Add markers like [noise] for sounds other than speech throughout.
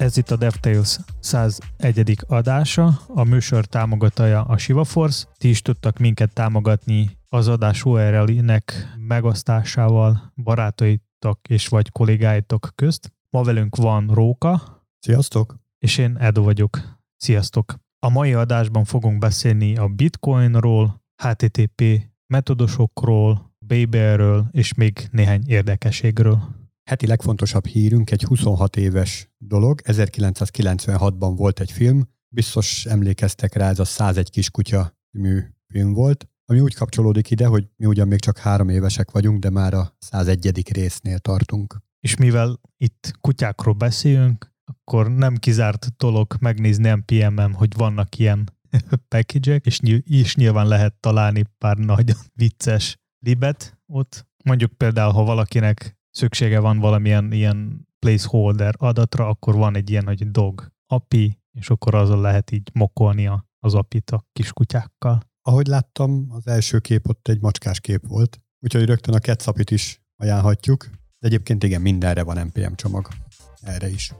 Ez itt a DevTales 101. adása, a műsor támogatója a ShivaForce. Ti is tudtak minket támogatni az adás URL-nek megosztásával barátaitok és vagy kollégáitok közt. Ma velünk van Róka. Sziasztok! És én Edo vagyok. Sziasztok! A mai adásban fogunk beszélni a Bitcoinról, HTTP metodosokról, Babyről és még néhány érdekességről heti legfontosabb hírünk egy 26 éves dolog. 1996-ban volt egy film, biztos emlékeztek rá, ez a 101 kiskutya mű film volt, ami úgy kapcsolódik ide, hogy mi ugyan még csak három évesek vagyunk, de már a 101. résznél tartunk. És mivel itt kutyákról beszélünk, akkor nem kizárt dolog megnézni NPM-en, hogy vannak ilyen [laughs] package és, ny- és nyilván lehet találni pár nagyon [laughs] vicces libet ott. Mondjuk például, ha valakinek szüksége van valamilyen ilyen placeholder adatra, akkor van egy ilyen, hogy dog API, és akkor azon lehet így mokolni az apit a kiskutyákkal. Ahogy láttam, az első kép ott egy macskás kép volt, úgyhogy rögtön a ketszapit is ajánlhatjuk. De egyébként igen, mindenre van NPM csomag. Erre is.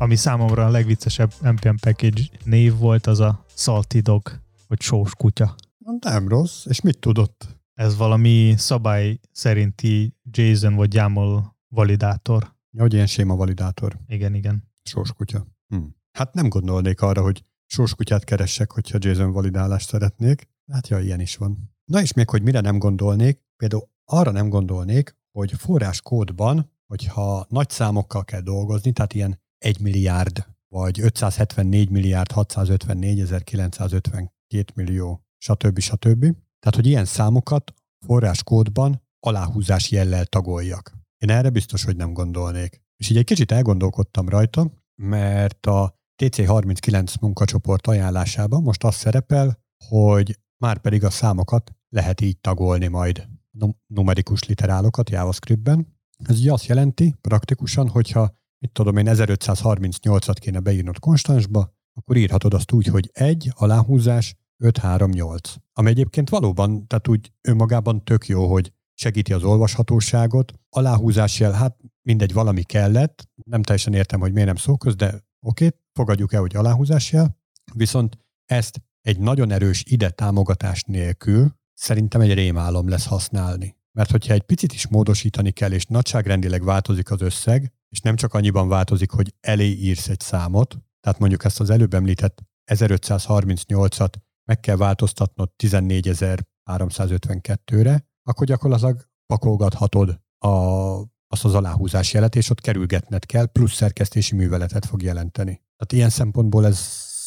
Ami számomra a legviccesebb NPM package név volt, az a Salty Dog, vagy sós kutya. Nem rossz, és mit tudott? Ez valami szabály szerinti JSON vagy YAML validátor. Ja, hogy ilyen séma validátor. Igen, igen. Sóskutya. Hm. Hát nem gondolnék arra, hogy sóskutyát keressek, hogyha JSON validálást szeretnék. Hát ja, ilyen is van. Na és még, hogy mire nem gondolnék, például arra nem gondolnék, hogy forráskódban, hogyha nagy számokkal kell dolgozni, tehát ilyen 1 milliárd, vagy 574 milliárd 654 952 millió, stb. stb. Tehát, hogy ilyen számokat forráskódban aláhúzás jellel tagoljak. Én erre biztos, hogy nem gondolnék. És így egy kicsit elgondolkodtam rajta, mert a TC39 munkacsoport ajánlásában most az szerepel, hogy már pedig a számokat lehet így tagolni majd numerikus literálokat JavaScriptben. Ez így azt jelenti praktikusan, hogyha mit tudom én 1538-at kéne beírnod konstansba, akkor írhatod azt úgy, hogy egy aláhúzás 5-3-8. Ami egyébként valóban, tehát úgy önmagában tök jó, hogy segíti az olvashatóságot. Aláhúzás jel, hát mindegy, valami kellett. Nem teljesen értem, hogy miért nem szóköz, de oké, fogadjuk el, hogy aláhúzás jel. Viszont ezt egy nagyon erős ide támogatás nélkül szerintem egy rémálom lesz használni. Mert hogyha egy picit is módosítani kell, és nagyságrendileg változik az összeg, és nem csak annyiban változik, hogy elé írsz egy számot, tehát mondjuk ezt az előbb említett 1538-at meg kell változtatnod 14.352-re, akkor gyakorlatilag pakolgathatod a, azt az aláhúzás jelet, és ott kerülgetned kell, plusz szerkesztési műveletet fog jelenteni. Tehát ilyen szempontból ez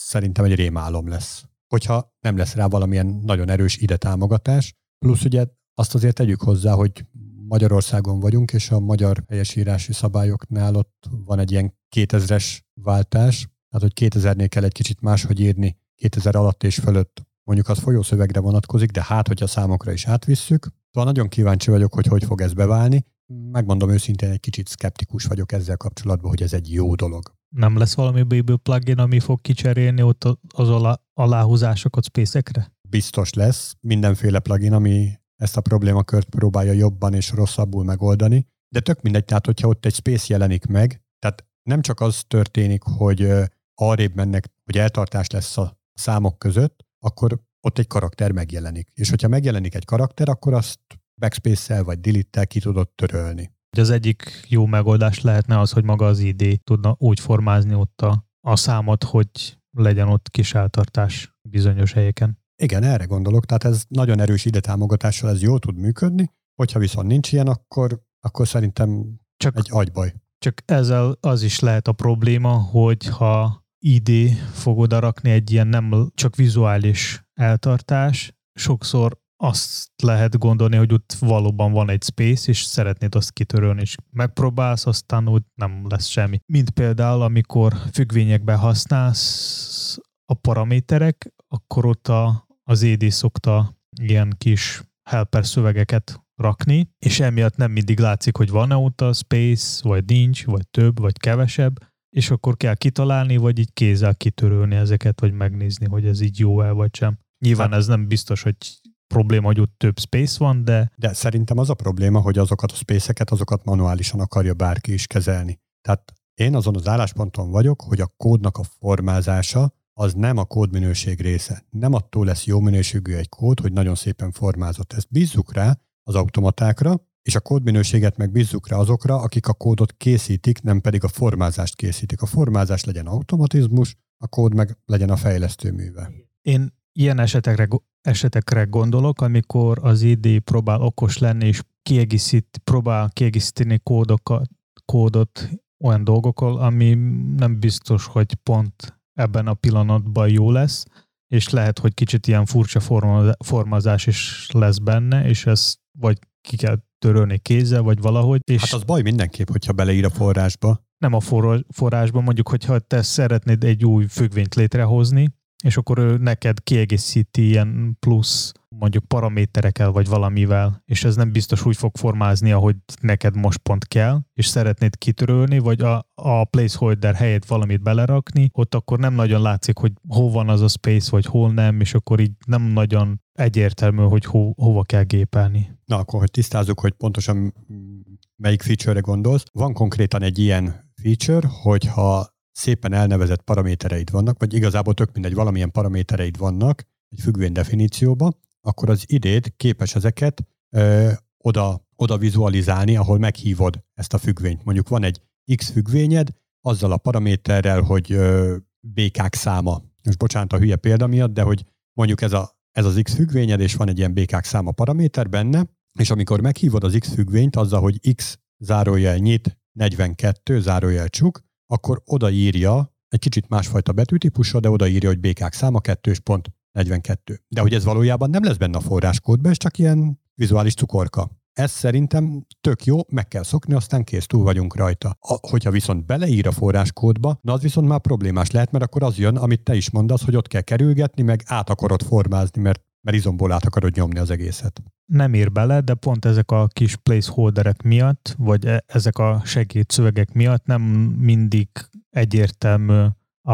szerintem egy rémálom lesz. Hogyha nem lesz rá valamilyen nagyon erős ide támogatás, plusz ugye azt azért tegyük hozzá, hogy Magyarországon vagyunk, és a magyar helyesírási szabályoknál ott van egy ilyen 2000-es váltás, tehát hogy 2000-nél kell egy kicsit máshogy írni 2000 alatt és fölött mondjuk az folyószövegre vonatkozik, de hát, hogyha számokra is átvisszük. Szóval nagyon kíváncsi vagyok, hogy hogy fog ez beválni. Megmondom őszintén, egy kicsit skeptikus vagyok ezzel kapcsolatban, hogy ez egy jó dolog. Nem lesz valami Babel plugin, ami fog kicserélni ott az alá, aláhúzásokat spacekre? Biztos lesz mindenféle plugin, ami ezt a problémakört próbálja jobban és rosszabbul megoldani, de tök mindegy, tehát hogyha ott egy space jelenik meg, tehát nem csak az történik, hogy arrébb mennek, hogy eltartás lesz a számok között, akkor ott egy karakter megjelenik. És hogyha megjelenik egy karakter, akkor azt backspace-szel vagy delete-tel ki tudod törölni. Az egyik jó megoldás lehetne az, hogy maga az ID tudna úgy formázni ott a, a számot, hogy legyen ott kis eltartás bizonyos helyeken. Igen, erre gondolok, tehát ez nagyon erős ide támogatással ez jól tud működni, hogyha viszont nincs ilyen, akkor, akkor szerintem csak, egy agybaj. Csak ezzel az is lehet a probléma, hogy ha ID fog oda rakni egy ilyen nem csak vizuális eltartás, sokszor azt lehet gondolni, hogy ott valóban van egy space, és szeretnéd azt kitörölni, és megpróbálsz, aztán úgy nem lesz semmi. Mint például, amikor függvényekben használsz a paraméterek, akkor ott a, az ED szokta ilyen kis helper szövegeket rakni, és emiatt nem mindig látszik, hogy van-e ott a space, vagy nincs, vagy több, vagy kevesebb, és akkor kell kitalálni, vagy így kézzel kitörölni ezeket, vagy megnézni, hogy ez így jó-e, vagy sem. Nyilván hát, ez nem biztos, hogy probléma, hogy ott több space van, de... De szerintem az a probléma, hogy azokat a space azokat manuálisan akarja bárki is kezelni. Tehát én azon az állásponton vagyok, hogy a kódnak a formázása az nem a kódminőség része. Nem attól lesz jó minőségű egy kód, hogy nagyon szépen formázott. Ezt bízzuk rá az automatákra, és a kódminőséget meg bízzuk rá azokra, akik a kódot készítik, nem pedig a formázást készítik. A formázás legyen automatizmus, a kód meg legyen a fejlesztő műve. Én ilyen esetekre, esetekre gondolok, amikor az ID próbál okos lenni, és kiegészít, próbál kiegészíteni kódokat, kódot olyan dolgokkal, ami nem biztos, hogy pont ebben a pillanatban jó lesz, és lehet, hogy kicsit ilyen furcsa formazás is lesz benne, és ez vagy ki kell törölni kézzel, vagy valahogy. És hát az baj mindenképp, hogyha beleír a forrásba. Nem a forrásba, mondjuk, hogyha te szeretnéd egy új függvényt létrehozni, és akkor ő neked kiegészíti ilyen plusz mondjuk paraméterekkel vagy valamivel, és ez nem biztos úgy fog formázni, ahogy neked most pont kell, és szeretnéd kitörölni, vagy a, a placeholder helyét valamit belerakni, ott akkor nem nagyon látszik, hogy hol van az a space, vagy hol nem, és akkor így nem nagyon egyértelmű, hogy ho, hova kell gépelni. Na akkor, hogy tisztázzuk, hogy pontosan melyik feature-re gondolsz. Van konkrétan egy ilyen feature, hogyha szépen elnevezett paramétereid vannak, vagy igazából tök mindegy, valamilyen paramétereid vannak egy függvény definícióba, akkor az idéd képes ezeket ö, oda, oda vizualizálni, ahol meghívod ezt a függvényt. Mondjuk van egy X függvényed, azzal a paraméterrel, hogy ö, BK száma. Most bocsánat a hülye példa miatt, de hogy mondjuk ez, a, ez az X függvényed, és van egy ilyen BK száma paraméter benne, és amikor meghívod az X függvényt azzal, hogy X zárójel nyit 42 zárójel csuk, akkor odaírja egy kicsit másfajta betűtípusra, de odaírja, hogy BK száma 2 pont 42. De hogy ez valójában nem lesz benne a forráskódban, ez csak ilyen vizuális cukorka. Ez szerintem tök jó, meg kell szokni, aztán kész, túl vagyunk rajta. A, hogyha viszont beleír a forráskódba, na az viszont már problémás lehet, mert akkor az jön, amit te is mondasz, hogy ott kell kerülgetni, meg át akarod formázni, mert, mert izomból át akarod nyomni az egészet. Nem ír bele, de pont ezek a kis placeholderek miatt, vagy e- ezek a segédszövegek miatt nem mindig egyértelmű a,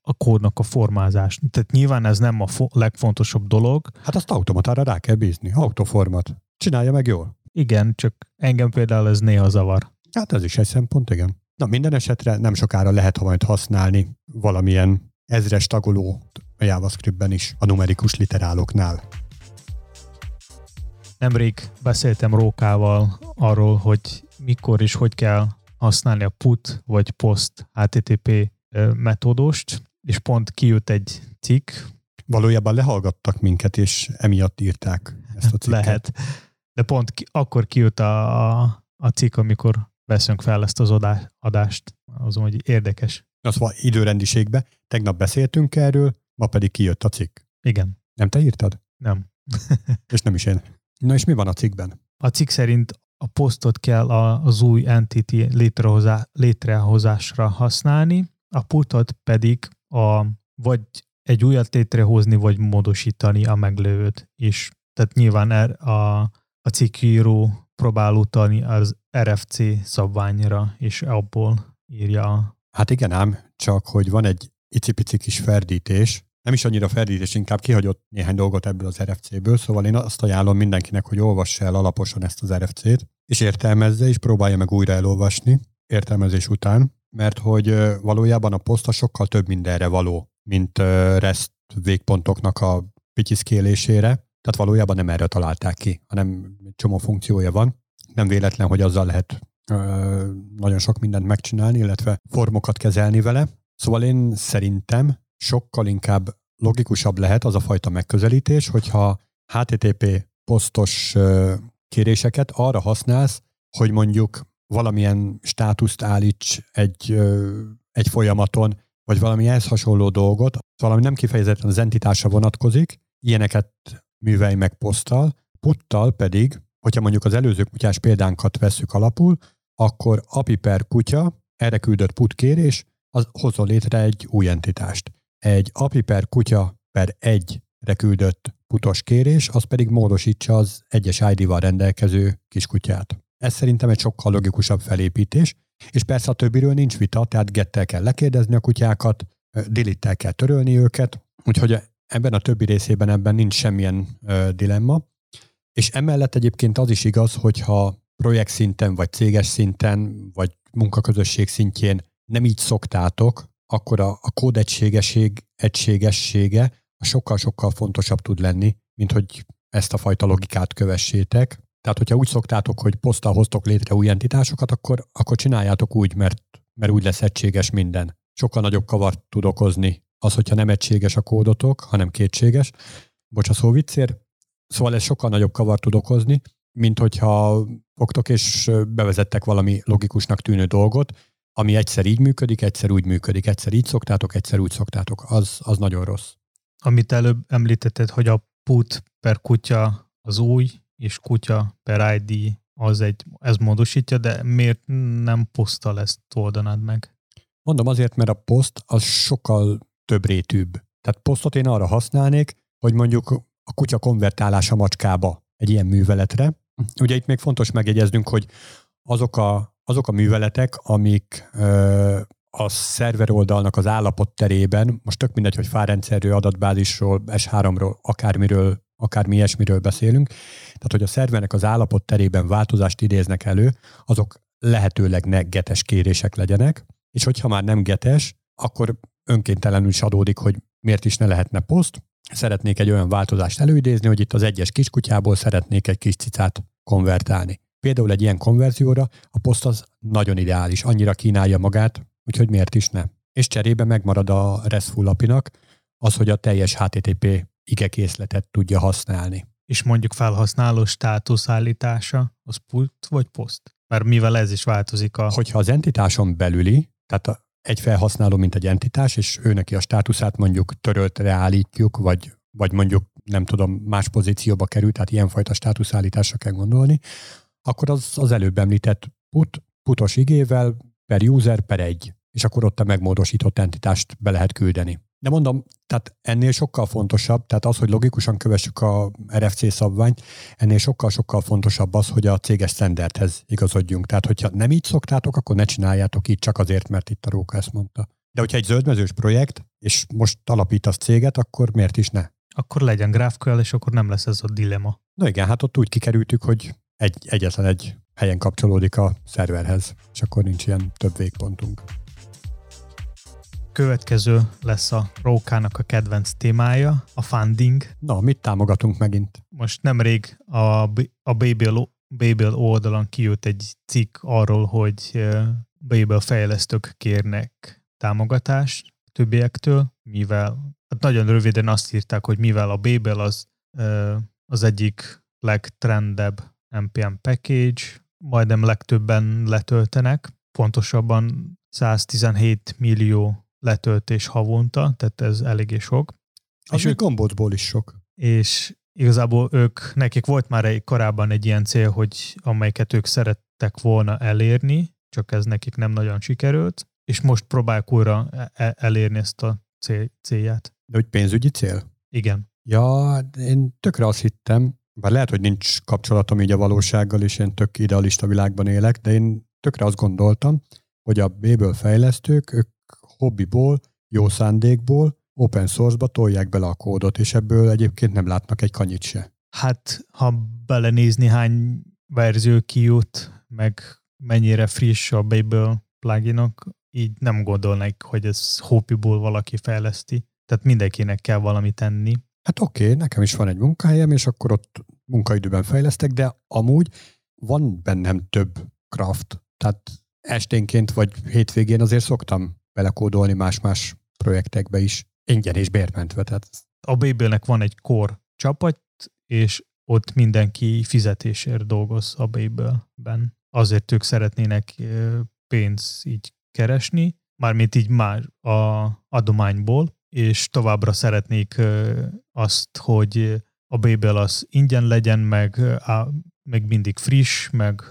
a kódnak a formázás. Tehát nyilván ez nem a fo- legfontosabb dolog. Hát azt automatára rá kell bízni. Autoformat. Csinálja meg jól. Igen, csak engem például ez néha zavar. Hát ez is egy szempont, igen. Na minden esetre nem sokára lehet majd használni valamilyen ezres tagoló a JavaScriptben is a numerikus literáloknál. Nemrég beszéltem Rókával arról, hogy mikor és hogy kell használni a put vagy post HTTP metódust, és pont kijött egy cikk. Valójában lehallgattak minket, és emiatt írták ezt a cikket. Lehet. De pont ki, akkor kijött a, a cikk, amikor veszünk fel ezt az adást. Azon, hogy érdekes. Az van időrendiségbe. Tegnap beszéltünk erről, ma pedig kijött a cikk. Igen. Nem te írtad? Nem. [laughs] és nem is én. Na és mi van a cikkben? A cikk szerint a posztot kell az új entity létrehozásra használni, a putot pedig a, vagy egy újat létrehozni, vagy módosítani a meglévőt is. Tehát nyilván er, a, a cikkíró próbál utalni az RFC szabványra, és abból írja. Hát igen ám, csak hogy van egy icipici kis ferdítés, nem is annyira ferdítés, inkább kihagyott néhány dolgot ebből az RFC-ből, szóval én azt ajánlom mindenkinek, hogy olvassa el alaposan ezt az RFC-t, és értelmezze, és próbálja meg újra elolvasni értelmezés után, mert hogy valójában a poszta sokkal több mindenre való, mint REST végpontoknak a pityiszkélésére, tehát valójában nem erre találták ki, hanem csomó funkciója van. Nem véletlen, hogy azzal lehet ö, nagyon sok mindent megcsinálni, illetve formokat kezelni vele. Szóval én szerintem sokkal inkább logikusabb lehet az a fajta megközelítés, hogyha HTTP posztos ö, kéréseket arra használsz, hogy mondjuk valamilyen státuszt állíts egy, egy folyamaton, vagy valami ehhez hasonló dolgot, valami nem kifejezetten az entitásra vonatkozik, ilyeneket művelj meg poszttal, puttal pedig, hogyha mondjuk az előző kutyás példánkat vesszük alapul, akkor api per kutya, erre küldött put kérés, az hozol létre egy új entitást. Egy api per kutya per egy küldött putos kérés, az pedig módosítsa az egyes ID-val rendelkező kiskutyát. Ez szerintem egy sokkal logikusabb felépítés, és persze a többiről nincs vita, tehát gettel kell lekérdezni a kutyákat, delete kell törölni őket, úgyhogy ebben a többi részében ebben nincs semmilyen ö, dilemma. És emellett egyébként az is igaz, hogyha projekt szinten, vagy céges szinten, vagy munkaközösség szintjén nem így szoktátok, akkor a, a kód egységesség, egységessége sokkal-sokkal fontosabb tud lenni, mint hogy ezt a fajta logikát kövessétek. Tehát, hogyha úgy szoktátok, hogy poszttal hoztok létre új entitásokat, akkor, akkor csináljátok úgy, mert, mert úgy lesz egységes minden. Sokkal nagyobb kavart tud okozni az, hogyha nem egységes a kódotok, hanem kétséges. Bocs a szó viccér. Szóval ez sokkal nagyobb kavart tud okozni, mint hogyha fogtok és bevezettek valami logikusnak tűnő dolgot, ami egyszer így működik, egyszer úgy működik, egyszer így szoktátok, egyszer úgy szoktátok. Az, az nagyon rossz. Amit előbb említetted, hogy a put per kutya az új, és kutya per ID az egy, ez módosítja, de miért nem poszttal ezt oldanád meg? Mondom azért, mert a poszt az sokkal több rétűbb. Tehát posztot én arra használnék, hogy mondjuk a kutya konvertálása macskába egy ilyen műveletre. Ugye itt még fontos megjegyeznünk, hogy azok a, azok a műveletek, amik ö, a szerver oldalnak az állapot terében, most tök mindegy, hogy fárrendszerű adatbázisról, S3-ról, akármiről, akármi ilyesmiről beszélünk, tehát hogy a szervernek az állapot terében változást idéznek elő, azok lehetőleg ne getes kérések legyenek, és hogyha már nem getes, akkor önkéntelenül is adódik, hogy miért is ne lehetne poszt. Szeretnék egy olyan változást előidézni, hogy itt az egyes kiskutyából szeretnék egy kis cicát konvertálni. Például egy ilyen konverzióra a poszt az nagyon ideális, annyira kínálja magát, úgyhogy miért is ne. És cserébe megmarad a RESTful apinak az, hogy a teljes HTTP igekészletet tudja használni. És mondjuk felhasználó státuszállítása, az put vagy post? Mert mivel ez is változik a... Hogyha az entitáson belüli, tehát egy felhasználó, mint egy entitás, és ő neki a státuszát mondjuk töröltre állítjuk, vagy, vagy mondjuk nem tudom, más pozícióba kerül, tehát ilyenfajta státuszállításra kell gondolni, akkor az, az előbb említett put, putos igével per user per egy, és akkor ott a megmódosított entitást be lehet küldeni. De mondom, tehát ennél sokkal fontosabb, tehát az, hogy logikusan kövessük a RFC szabványt, ennél sokkal-sokkal fontosabb az, hogy a céges standardhez igazodjunk. Tehát, hogyha nem így szoktátok, akkor ne csináljátok így csak azért, mert itt a Róka ezt mondta. De hogyha egy zöldmezős projekt, és most alapítasz céget, akkor miért is ne? Akkor legyen GraphQL, és akkor nem lesz ez a dilema. Na igen, hát ott úgy kikerültük, hogy egy, egyetlen egy helyen kapcsolódik a szerverhez, és akkor nincs ilyen több végpontunk. Következő lesz a Rókának a kedvenc témája, a funding. Na, mit támogatunk megint? Most nemrég a, a Babel, Babel oldalon kijött egy cikk arról, hogy Babel fejlesztők kérnek támogatást többiektől, mivel hát nagyon röviden azt írták, hogy mivel a Babel az az egyik legtrendebb NPM package, majdnem legtöbben letöltenek, pontosabban 117 millió letöltés havonta, tehát ez eléggé sok. Az és ők gombócból is sok. És igazából ők, nekik volt már egy, korábban egy ilyen cél, hogy amelyiket ők szerettek volna elérni, csak ez nekik nem nagyon sikerült, és most próbálják újra e-, e-, elérni ezt a cél, célját. De hogy pénzügyi cél? Igen. Ja, én tökre azt hittem, bár lehet, hogy nincs kapcsolatom így a valósággal, és én tök idealista világban élek, de én tökre azt gondoltam, hogy a B-ből fejlesztők, ők hobbiból, jó szándékból, open source-ba tolják bele a kódot, és ebből egyébként nem látnak egy kanyit se. Hát, ha belenézni, hány verzió kijut, meg mennyire friss a Babel pluginok, így nem gondolnak, hogy ez hobbiból valaki fejleszti. Tehát mindenkinek kell valamit tenni. Hát oké, okay, nekem is van egy munkahelyem, és akkor ott munkaidőben fejlesztek, de amúgy van bennem több craft. Tehát esténként vagy hétvégén azért szoktam belekódolni más-más projektekbe is, ingyen és bérmentve. Tehát... A Babelnek van egy core csapat, és ott mindenki fizetésért dolgoz a Babelben. Azért ők szeretnének pénz így keresni, mármint így már a adományból, és továbbra szeretnék azt, hogy a Babel az ingyen legyen, meg, meg mindig friss, meg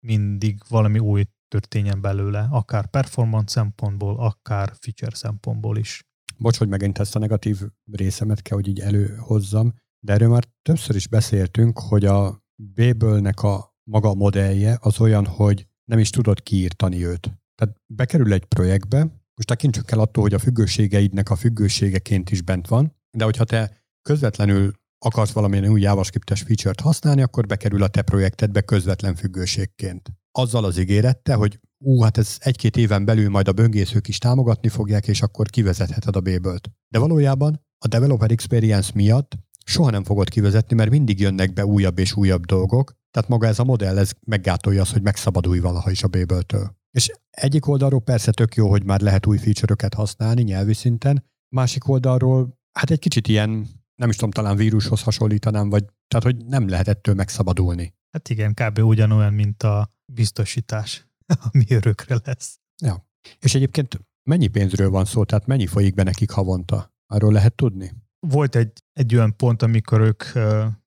mindig valami új történjen belőle, akár performance szempontból, akár feature szempontból is. Bocs, hogy megint ezt a negatív részemet kell, hogy így előhozzam, de erről már többször is beszéltünk, hogy a Babelnek a maga modellje az olyan, hogy nem is tudod kiírtani őt. Tehát bekerül egy projektbe, most tekintsük el attól, hogy a függőségeidnek a függőségeként is bent van, De hogyha te közvetlenül akarsz valamilyen új JavaScript-es feature-t használni, akkor bekerül a te projektedbe közvetlen függőségként. Azzal az ígérette, hogy ú, hát ez egy-két éven belül majd a böngészők is támogatni fogják, és akkor kivezetheted a Babel-t. De valójában a Developer Experience miatt soha nem fogod kivezetni, mert mindig jönnek be újabb és újabb dolgok, tehát maga ez a modell, ez meggátolja azt, hogy megszabadulj valaha is a Babel-től. És egyik oldalról persze tök jó, hogy már lehet új feature-öket használni nyelvi szinten, másik oldalról hát egy kicsit ilyen, nem is tudom, talán vírushoz hasonlítanám, vagy tehát, hogy nem lehet ettől megszabadulni. Hát igen, kb. ugyanolyan, mint a biztosítás, [laughs] ami örökre lesz. Ja. És egyébként mennyi pénzről van szó, tehát mennyi folyik be nekik havonta? Arról lehet tudni? Volt egy, egy olyan pont, amikor ők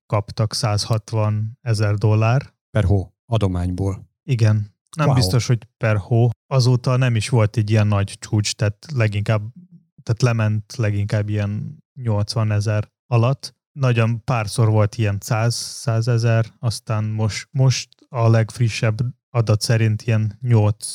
kaptak 160 ezer dollár. Per hó, adományból. Igen. Nem wow. biztos, hogy per hó. Azóta nem is volt egy ilyen nagy csúcs, tehát leginkább, tehát lement leginkább ilyen 80 ezer alatt. Nagyon párszor volt ilyen 100, 100 ezer, aztán most, most a legfrissebb adat szerint ilyen 8,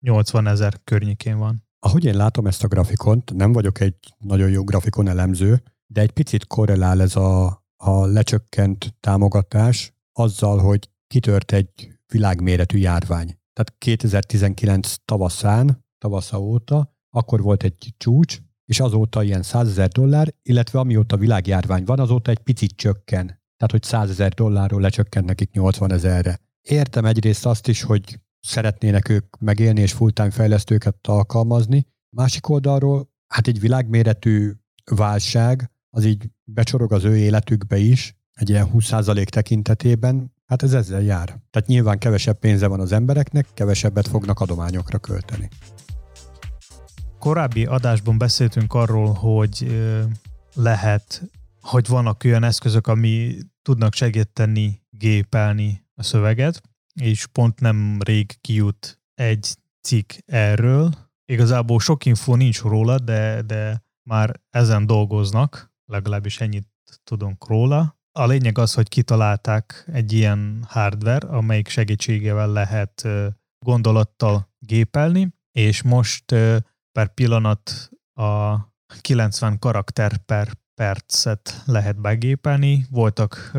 80 ezer környékén van. Ahogy én látom ezt a grafikont, nem vagyok egy nagyon jó grafikon elemző, de egy picit korrelál ez a, a lecsökkent támogatás azzal, hogy kitört egy világméretű járvány. Tehát 2019 tavaszán, tavasza óta, akkor volt egy csúcs, és azóta ilyen 100 ezer dollár, illetve amióta világjárvány van, azóta egy picit csökken. Tehát, hogy 100 ezer dollárról lecsökkent nekik 80 ezerre. Értem egyrészt azt is, hogy szeretnének ők megélni és full-time fejlesztőket alkalmazni. Másik oldalról, hát egy világméretű válság, az így becsorog az ő életükbe is, egy ilyen 20% tekintetében, hát ez ezzel jár. Tehát nyilván kevesebb pénze van az embereknek, kevesebbet fognak adományokra költeni. Korábbi adásban beszéltünk arról, hogy lehet, hogy vannak olyan eszközök, ami tudnak segíteni gépelni a szöveget, és pont nem rég kijut egy cikk erről. Igazából sok info nincs róla, de, de már ezen dolgoznak, legalábbis ennyit tudunk róla. A lényeg az, hogy kitalálták egy ilyen hardware, amelyik segítségével lehet gondolattal gépelni, és most per pillanat a 90 karakter per percet lehet begépelni. Voltak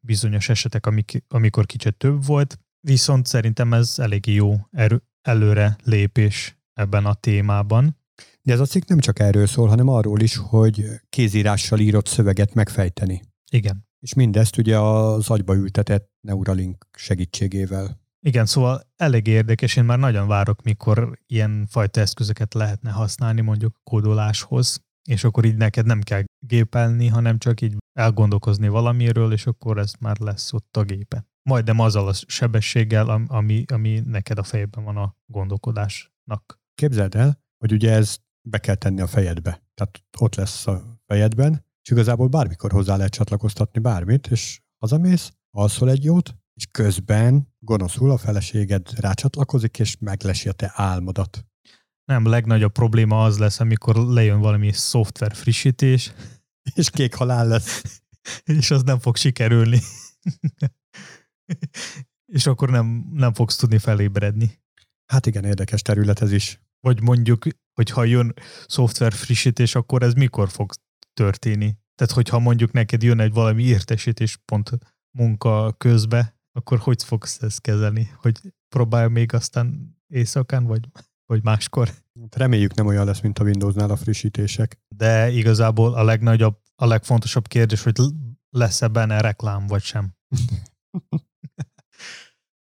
bizonyos esetek, amik, amikor kicsit több volt, Viszont szerintem ez elég jó erő, előre lépés ebben a témában. De ez a cikk nem csak erről szól, hanem arról is, hogy kézírással írott szöveget megfejteni. Igen. És mindezt ugye az agyba ültetett Neuralink segítségével. Igen, szóval elég érdekes, én már nagyon várok, mikor ilyen fajta eszközöket lehetne használni mondjuk kódoláshoz, és akkor így neked nem kell gépelni, hanem csak így elgondolkozni valamiről, és akkor ez már lesz ott a gépen majdnem azzal a sebességgel, ami, ami neked a fejedben van a gondolkodásnak. Képzeld el, hogy ugye ez be kell tenni a fejedbe. Tehát ott lesz a fejedben, és igazából bármikor hozzá lehet csatlakoztatni bármit, és hazamész, alszol egy jót, és közben gonoszul a feleséged rácsatlakozik, és meglesi a te álmodat. Nem, legnagyobb probléma az lesz, amikor lejön valami szoftver frissítés. [laughs] És kék halál lesz. [laughs] és az nem fog sikerülni. [laughs] és akkor nem, nem fogsz tudni felébredni. Hát igen, érdekes terület ez is. Vagy mondjuk, hogyha jön szoftver frissítés, akkor ez mikor fog történni? Tehát, hogyha mondjuk neked jön egy valami értesítés pont munka közbe, akkor hogy fogsz ezt kezelni? Hogy próbálja még aztán éjszakán, vagy, vagy máskor? Hát reméljük nem olyan lesz, mint a Windowsnál a frissítések. De igazából a legnagyobb, a legfontosabb kérdés, hogy lesz-e benne reklám, vagy sem. [laughs]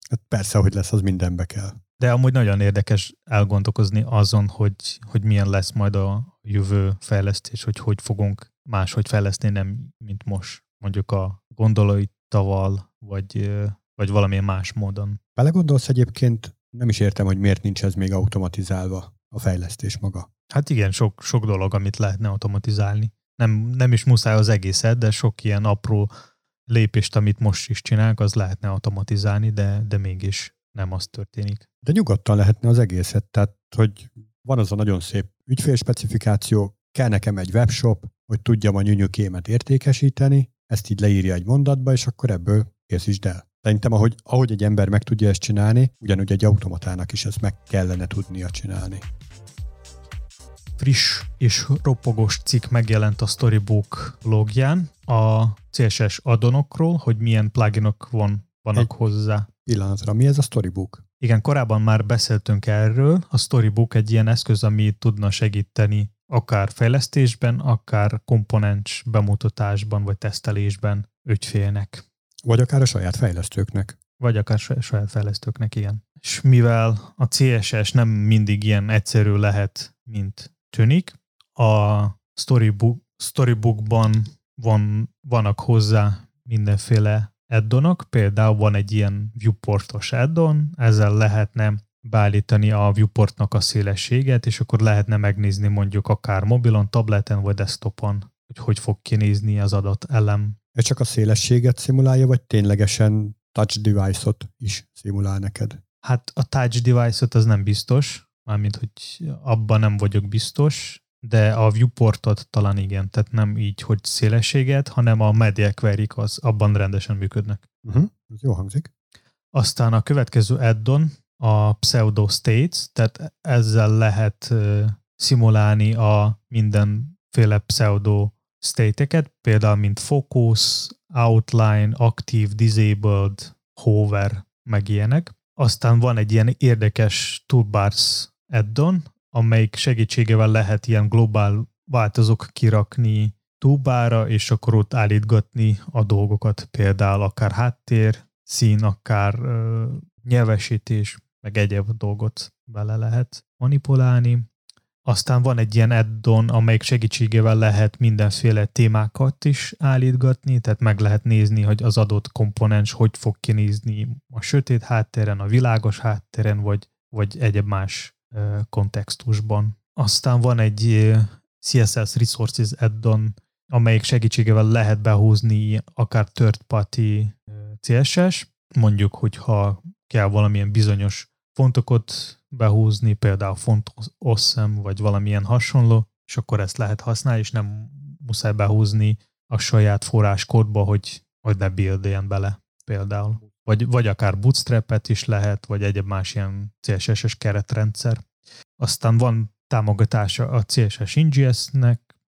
Hát persze, hogy lesz, az mindenbe kell. De amúgy nagyon érdekes elgondolkozni azon, hogy, hogy milyen lesz majd a jövő fejlesztés, hogy hogy fogunk máshogy fejleszteni, nem mint most, mondjuk a gondolóitaval, vagy, vagy valamilyen más módon. Belegondolsz egyébként, nem is értem, hogy miért nincs ez még automatizálva, a fejlesztés maga. Hát igen, sok, sok dolog, amit lehetne automatizálni. Nem, nem is muszáj az egészet, de sok ilyen apró lépést, amit most is csinálunk, az lehetne automatizálni, de, de mégis nem az történik. De nyugodtan lehetne az egészet, tehát hogy van az a nagyon szép ügyfélspecifikáció, kell nekem egy webshop, hogy tudjam a nyűnyökémet értékesíteni, ezt így leírja egy mondatba, és akkor ebből készítsd el. Szerintem, ahogy, ahogy egy ember meg tudja ezt csinálni, ugyanúgy egy automatának is ezt meg kellene tudnia csinálni. friss és ropogós cikk megjelent a Storybook logján a CSS adonokról, hogy milyen pluginok van, vannak egy hozzá. Pillanatra, mi ez a Storybook? Igen, korábban már beszéltünk erről. A Storybook egy ilyen eszköz, ami tudna segíteni akár fejlesztésben, akár komponens bemutatásban vagy tesztelésben ügyfélnek. Vagy akár a saját fejlesztőknek. Vagy akár saját fejlesztőknek, igen. És mivel a CSS nem mindig ilyen egyszerű lehet, mint tűnik, a Storybook, Storybookban van, vannak hozzá mindenféle addonok, például van egy ilyen viewportos addon, ezzel lehetne beállítani a viewportnak a szélességet, és akkor lehetne megnézni mondjuk akár mobilon, tableten vagy desktopon, hogy hogy fog kinézni az adott elem. Ez csak a szélességet szimulálja, vagy ténylegesen touch device-ot is szimulál neked? Hát a touch device-ot az nem biztos, mármint, hogy abban nem vagyok biztos, de a viewportot talán igen, tehát nem így, hogy szélességet, hanem a media query az abban rendesen működnek. Uh-huh. Ez jó hangzik. Aztán a következő addon a pseudo states, tehát ezzel lehet uh, szimulálni a mindenféle pseudo state-eket, például mint focus, outline, active, disabled, hover, meg ilyenek. Aztán van egy ilyen érdekes toolbars addon, amelyik segítségevel lehet ilyen globál változók kirakni túbára, és akkor ott állítgatni a dolgokat, például akár háttér, szín, akár uh, nyelvesítés, meg egyéb dolgot bele lehet manipulálni. Aztán van egy ilyen addon, amelyik segítségével lehet mindenféle témákat is állítgatni, tehát meg lehet nézni, hogy az adott komponens hogy fog kinézni a sötét háttéren, a világos háttéren, vagy, vagy egyéb más kontextusban. Aztán van egy CSS Resources addon, amelyik segítségével lehet behúzni akár third party CSS, mondjuk, hogyha kell valamilyen bizonyos fontokat behúzni, például font awesome, vagy valamilyen hasonló, és akkor ezt lehet használni, és nem muszáj behúzni a saját forráskódba, hogy, hogy ne buildjen bele például. Vagy, vagy akár bootstrap is lehet, vagy egyéb más ilyen CSS-es keretrendszer. Aztán van támogatása a CSS ingest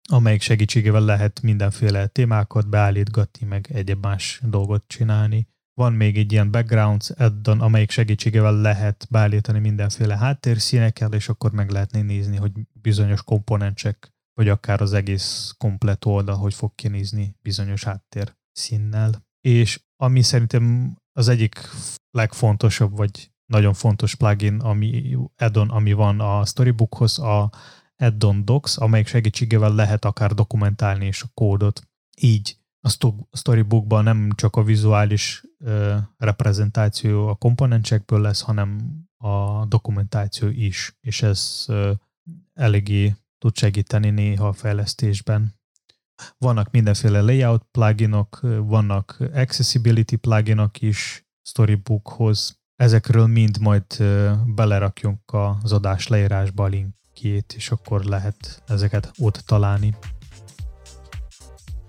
amelyik segítségével lehet mindenféle témákat beállítgatni, meg egyéb más dolgot csinálni. Van még egy ilyen backgrounds addon, amelyik segítségével lehet beállítani mindenféle háttérszínekkel, és akkor meg lehetne nézni, hogy bizonyos komponensek, vagy akár az egész komplet oldal, hogy fog kinézni bizonyos háttér színnel. És ami szerintem az egyik legfontosabb, vagy nagyon fontos plugin, ami addon, ami van a Storybookhoz, a addon docs, amelyik segítségével lehet akár dokumentálni is a kódot. Így a Storybookban nem csak a vizuális reprezentáció a komponensekből lesz, hanem a dokumentáció is, és ez eléggé tud segíteni néha a fejlesztésben. Vannak mindenféle layout pluginok, vannak accessibility pluginok is Storybookhoz. Ezekről mind majd belerakjunk az adás leírásba a linkjét, és akkor lehet ezeket ott találni.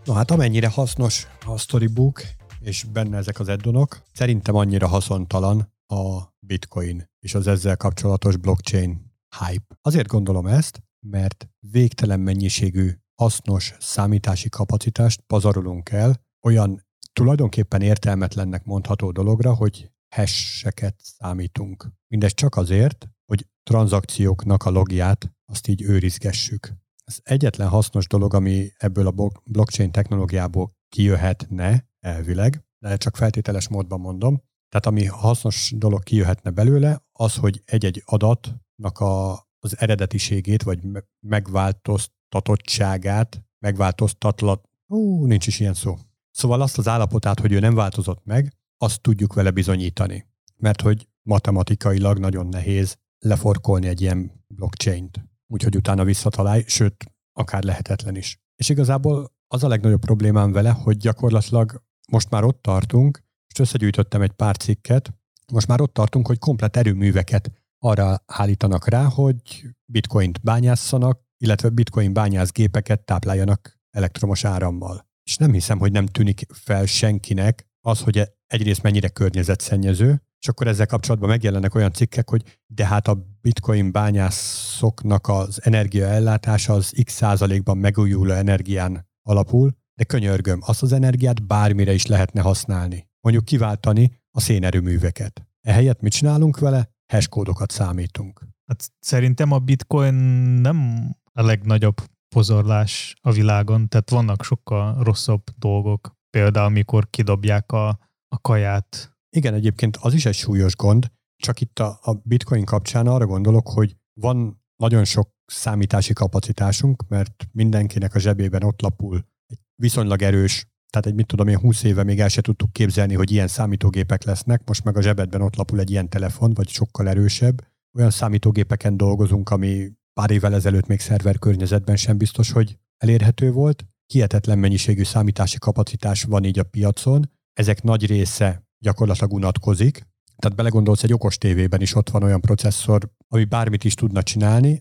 No hát amennyire hasznos a Storybook, és benne ezek az eddonok, szerintem annyira haszontalan a Bitcoin és az ezzel kapcsolatos blockchain hype. Azért gondolom ezt, mert végtelen mennyiségű hasznos számítási kapacitást pazarolunk el olyan tulajdonképpen értelmetlennek mondható dologra, hogy hasheket számítunk. Mindez csak azért, hogy tranzakcióknak a logját azt így őrizgessük. Ez egyetlen hasznos dolog, ami ebből a blockchain technológiából kijöhetne elvileg, de csak feltételes módban mondom. Tehát ami hasznos dolog kijöhetne belőle, az, hogy egy-egy adatnak a, az eredetiségét, vagy megváltoztatottságát, megváltoztatlat, ú, nincs is ilyen szó. Szóval azt az állapotát, hogy ő nem változott meg, azt tudjuk vele bizonyítani. Mert hogy matematikailag nagyon nehéz leforkolni egy ilyen blockchain-t úgyhogy utána visszatalálj, sőt, akár lehetetlen is. És igazából az a legnagyobb problémám vele, hogy gyakorlatilag most már ott tartunk, és összegyűjtöttem egy pár cikket, most már ott tartunk, hogy komplet erőműveket arra állítanak rá, hogy bitcoint bányásszanak, illetve bitcoin bányászgépeket tápláljanak elektromos árammal. És nem hiszem, hogy nem tűnik fel senkinek, az, hogy egyrészt mennyire környezetszennyező, és akkor ezzel kapcsolatban megjelennek olyan cikkek, hogy de hát a bitcoin bányászoknak az energiaellátása az x százalékban megújuló energián alapul, de könyörgöm, azt az energiát bármire is lehetne használni. Mondjuk kiváltani a szénerőműveket. Ehelyett mit csinálunk vele? Hashkódokat számítunk. Hát szerintem a bitcoin nem a legnagyobb pozorlás a világon, tehát vannak sokkal rosszabb dolgok. Például, amikor kidobják a, a kaját. Igen, egyébként az is egy súlyos gond, csak itt a, a bitcoin kapcsán arra gondolok, hogy van nagyon sok számítási kapacitásunk, mert mindenkinek a zsebében ott lapul egy viszonylag erős, tehát egy mit tudom én 20 éve még el se tudtuk képzelni, hogy ilyen számítógépek lesznek, most meg a zsebedben ott lapul egy ilyen telefon, vagy sokkal erősebb. Olyan számítógépeken dolgozunk, ami pár évvel ezelőtt még szerver környezetben sem biztos, hogy elérhető volt. Hihetetlen mennyiségű számítási kapacitás van így a piacon. Ezek nagy része gyakorlatilag unatkozik. Tehát belegondolsz, egy okos tévében is ott van olyan processzor, ami bármit is tudna csinálni,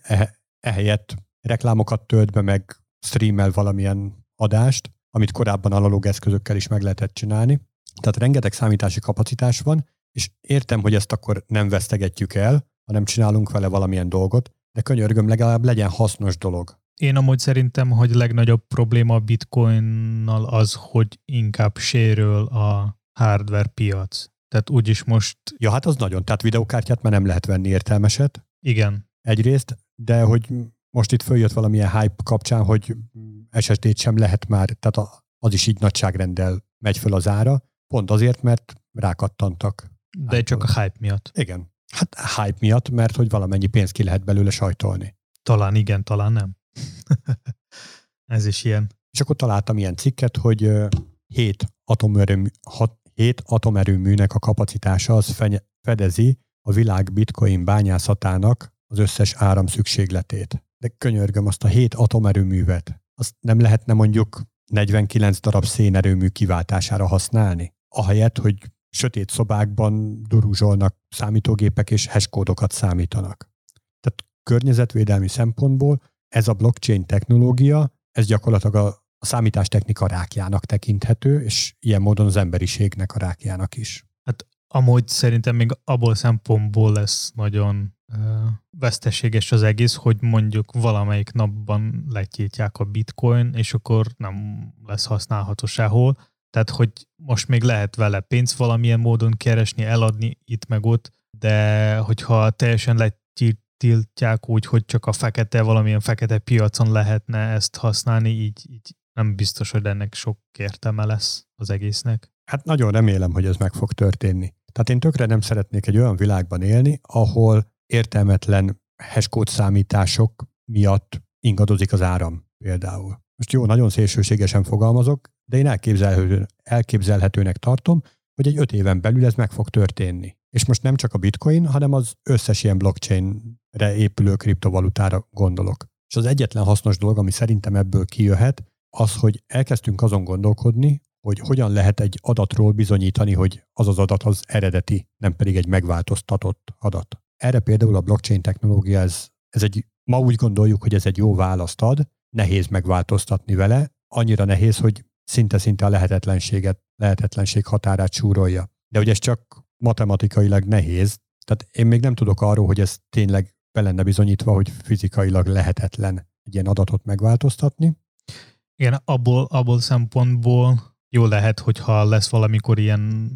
ehelyett reklámokat tölt be, meg streamel valamilyen adást, amit korábban analóg eszközökkel is meg lehetett csinálni. Tehát rengeteg számítási kapacitás van, és értem, hogy ezt akkor nem vesztegetjük el, hanem csinálunk vele valamilyen dolgot, de könyörgöm, legalább legyen hasznos dolog. Én amúgy szerintem, hogy legnagyobb probléma a bitcoinnal az, hogy inkább sérül a hardware piac. Tehát úgyis most... Ja, hát az nagyon. Tehát videokártyát már nem lehet venni értelmeset. Igen. Egyrészt, de hogy most itt följött valamilyen hype kapcsán, hogy SSD-t sem lehet már, tehát az is így nagyságrendel megy föl az ára, pont azért, mert rákattantak. De csak a hype miatt. Igen. Hát hype miatt, mert hogy valamennyi pénzt ki lehet belőle sajtolni. Talán igen, talán nem. [laughs] Ez is ilyen. És akkor találtam ilyen cikket, hogy 7 atomerőmű, 7 atomerőműnek a kapacitása az fedezi a világ bitcoin bányászatának az összes áram szükségletét. De könyörgöm azt a 7 atomerőművet, azt nem lehetne mondjuk 49 darab szénerőmű kiváltására használni? Ahelyett, hogy sötét szobákban duruzsolnak számítógépek és hashkódokat számítanak. Tehát környezetvédelmi szempontból ez a blockchain technológia, ez gyakorlatilag a, a számítástechnika rákjának tekinthető, és ilyen módon az emberiségnek a rákjának is. Amúgy szerintem még abból szempontból lesz nagyon veszteséges az egész, hogy mondjuk valamelyik napban letyítják a bitcoin, és akkor nem lesz használható sehol. Tehát, hogy most még lehet vele pénzt valamilyen módon keresni, eladni itt meg ott, de hogyha teljesen letiltják úgy, hogy csak a fekete, valamilyen fekete piacon lehetne ezt használni, így, így nem biztos, hogy ennek sok értelme lesz az egésznek. Hát nagyon remélem, hogy ez meg fog történni. Tehát én tökre nem szeretnék egy olyan világban élni, ahol értelmetlen hashcode számítások miatt ingadozik az áram például. Most jó, nagyon szélsőségesen fogalmazok, de én elképzelhető, elképzelhetőnek tartom, hogy egy öt éven belül ez meg fog történni. És most nem csak a bitcoin, hanem az összes ilyen blockchainre épülő kriptovalutára gondolok. És az egyetlen hasznos dolog, ami szerintem ebből kijöhet, az, hogy elkezdtünk azon gondolkodni, hogy hogyan lehet egy adatról bizonyítani, hogy az az adat az eredeti, nem pedig egy megváltoztatott adat. Erre például a blockchain technológia, ez, ez egy, ma úgy gondoljuk, hogy ez egy jó választ ad, nehéz megváltoztatni vele, annyira nehéz, hogy szinte-szinte a lehetetlenséget, lehetetlenség határát súrolja. De hogy ez csak matematikailag nehéz, tehát én még nem tudok arról, hogy ez tényleg be lenne bizonyítva, hogy fizikailag lehetetlen egy ilyen adatot megváltoztatni. Igen, abból, abból szempontból jó lehet, hogyha lesz valamikor ilyen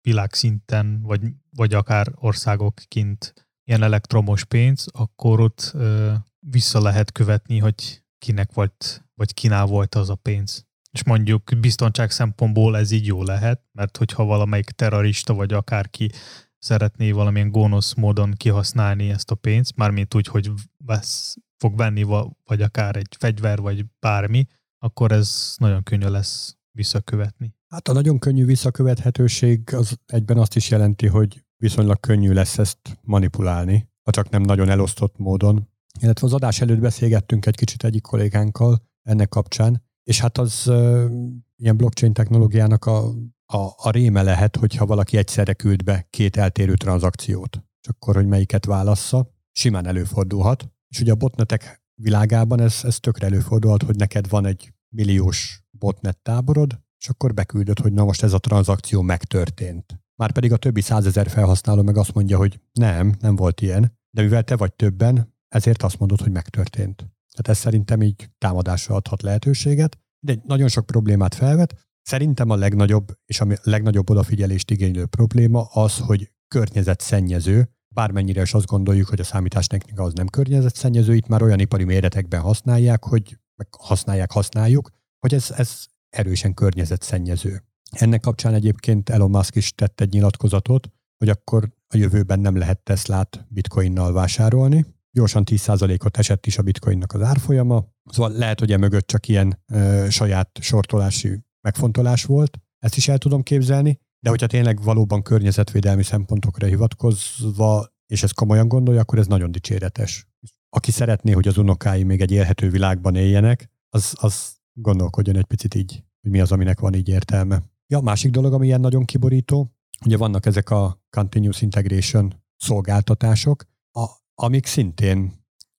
világszinten, vagy, vagy akár országok kint ilyen elektromos pénz, akkor ott ö, vissza lehet követni, hogy kinek volt, vagy kinál volt az a pénz. És mondjuk biztonság szempontból ez így jó lehet, mert hogyha valamelyik terrorista vagy akárki szeretné valamilyen gonosz módon kihasználni ezt a pénzt, mármint úgy, hogy vesz, fog venni, vagy akár egy fegyver, vagy bármi, akkor ez nagyon könnyű lesz visszakövetni. Hát a nagyon könnyű visszakövethetőség az egyben azt is jelenti, hogy viszonylag könnyű lesz ezt manipulálni, ha csak nem nagyon elosztott módon. Illetve az adás előtt beszélgettünk egy kicsit egyik kollégánkkal ennek kapcsán, és hát az uh, ilyen blockchain technológiának a, a, a réme lehet, hogyha valaki egyszerre küld be két eltérő tranzakciót. És akkor, hogy melyiket válassza, simán előfordulhat. És ugye a botnetek világában ez, ez tökre előfordulhat, hogy neked van egy milliós botnet táborod, és akkor beküldöd, hogy na most ez a tranzakció megtörtént. Már pedig a többi százezer felhasználó meg azt mondja, hogy nem, nem volt ilyen, de mivel te vagy többen, ezért azt mondod, hogy megtörtént. Tehát ez szerintem így támadásra adhat lehetőséget, de nagyon sok problémát felvet. Szerintem a legnagyobb, és a legnagyobb odafigyelést igénylő probléma az, hogy környezetszennyező, bármennyire is azt gondoljuk, hogy a számítástechnika az nem környezetszennyező, itt már olyan ipari méretekben használják, hogy meg használják, használjuk, hogy ez, ez erősen környezetszennyező. Ennek kapcsán egyébként Elon Musk is tett egy nyilatkozatot, hogy akkor a jövőben nem lehet Teslát bitcoinnal vásárolni. Gyorsan 10%-ot esett is a bitcoinnak az árfolyama, szóval lehet, hogy emögött csak ilyen ö, saját sortolási megfontolás volt, ezt is el tudom képzelni, de hogyha tényleg valóban környezetvédelmi szempontokra hivatkozva, és ezt komolyan gondolja, akkor ez nagyon dicséretes. Aki szeretné, hogy az unokái még egy élhető világban éljenek, az, az gondolkodjon egy picit így, hogy mi az, aminek van így értelme. Ja, másik dolog, ami ilyen nagyon kiborító, ugye vannak ezek a Continuous Integration szolgáltatások, a, amik szintén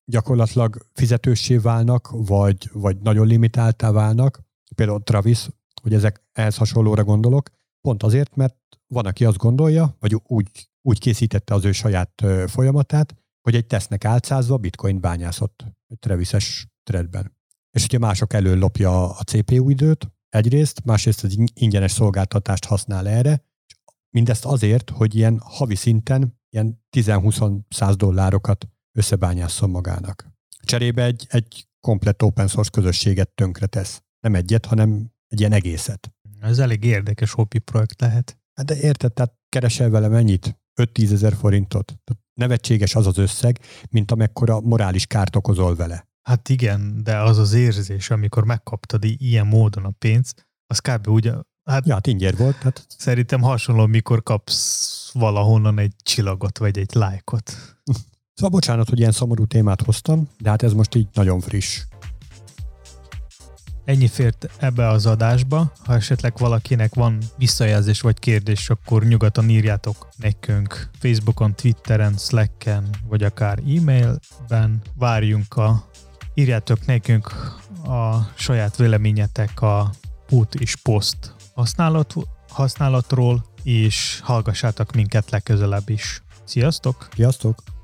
gyakorlatilag fizetőssé válnak, vagy, vagy nagyon limitáltá válnak. Például Travis, hogy ezek ehhez hasonlóra gondolok, pont azért, mert van, aki azt gondolja, vagy úgy, úgy készítette az ő saját folyamatát, hogy egy tesznek álcázva bitcoin bányászott egy Travis-es threadben. És hogyha mások elől lopja a CPU időt, egyrészt, másrészt az ingyenes szolgáltatást használ erre, mindezt azért, hogy ilyen havi szinten ilyen 10-20-100 dollárokat összebányásszon magának. Cserébe egy, egy komplett open source közösséget tönkretesz. Nem egyet, hanem egy ilyen egészet. Ez elég érdekes hobby projekt lehet. Hát de érted, tehát keresel vele mennyit? 5-10 ezer forintot. Nevetséges az az összeg, mint amekkora morális kárt okozol vele. Hát igen, de az az érzés, amikor megkaptad ilyen módon a pénzt, az kb. úgy, hát, ja, hát ingyen volt. Hát... Szerintem hasonló, mikor kapsz valahonnan egy csillagot, vagy egy lájkot. Szóval bocsánat, hogy ilyen szomorú témát hoztam, de hát ez most így nagyon friss. Ennyi fért ebbe az adásba. Ha esetleg valakinek van visszajelzés vagy kérdés, akkor nyugodtan írjátok nekünk Facebookon, Twitteren, Slacken, vagy akár e-mailben. Várjunk a írjátok nekünk a saját véleményetek a put és post használat, használatról, és hallgassátok minket legközelebb is. Sziasztok! Sziasztok!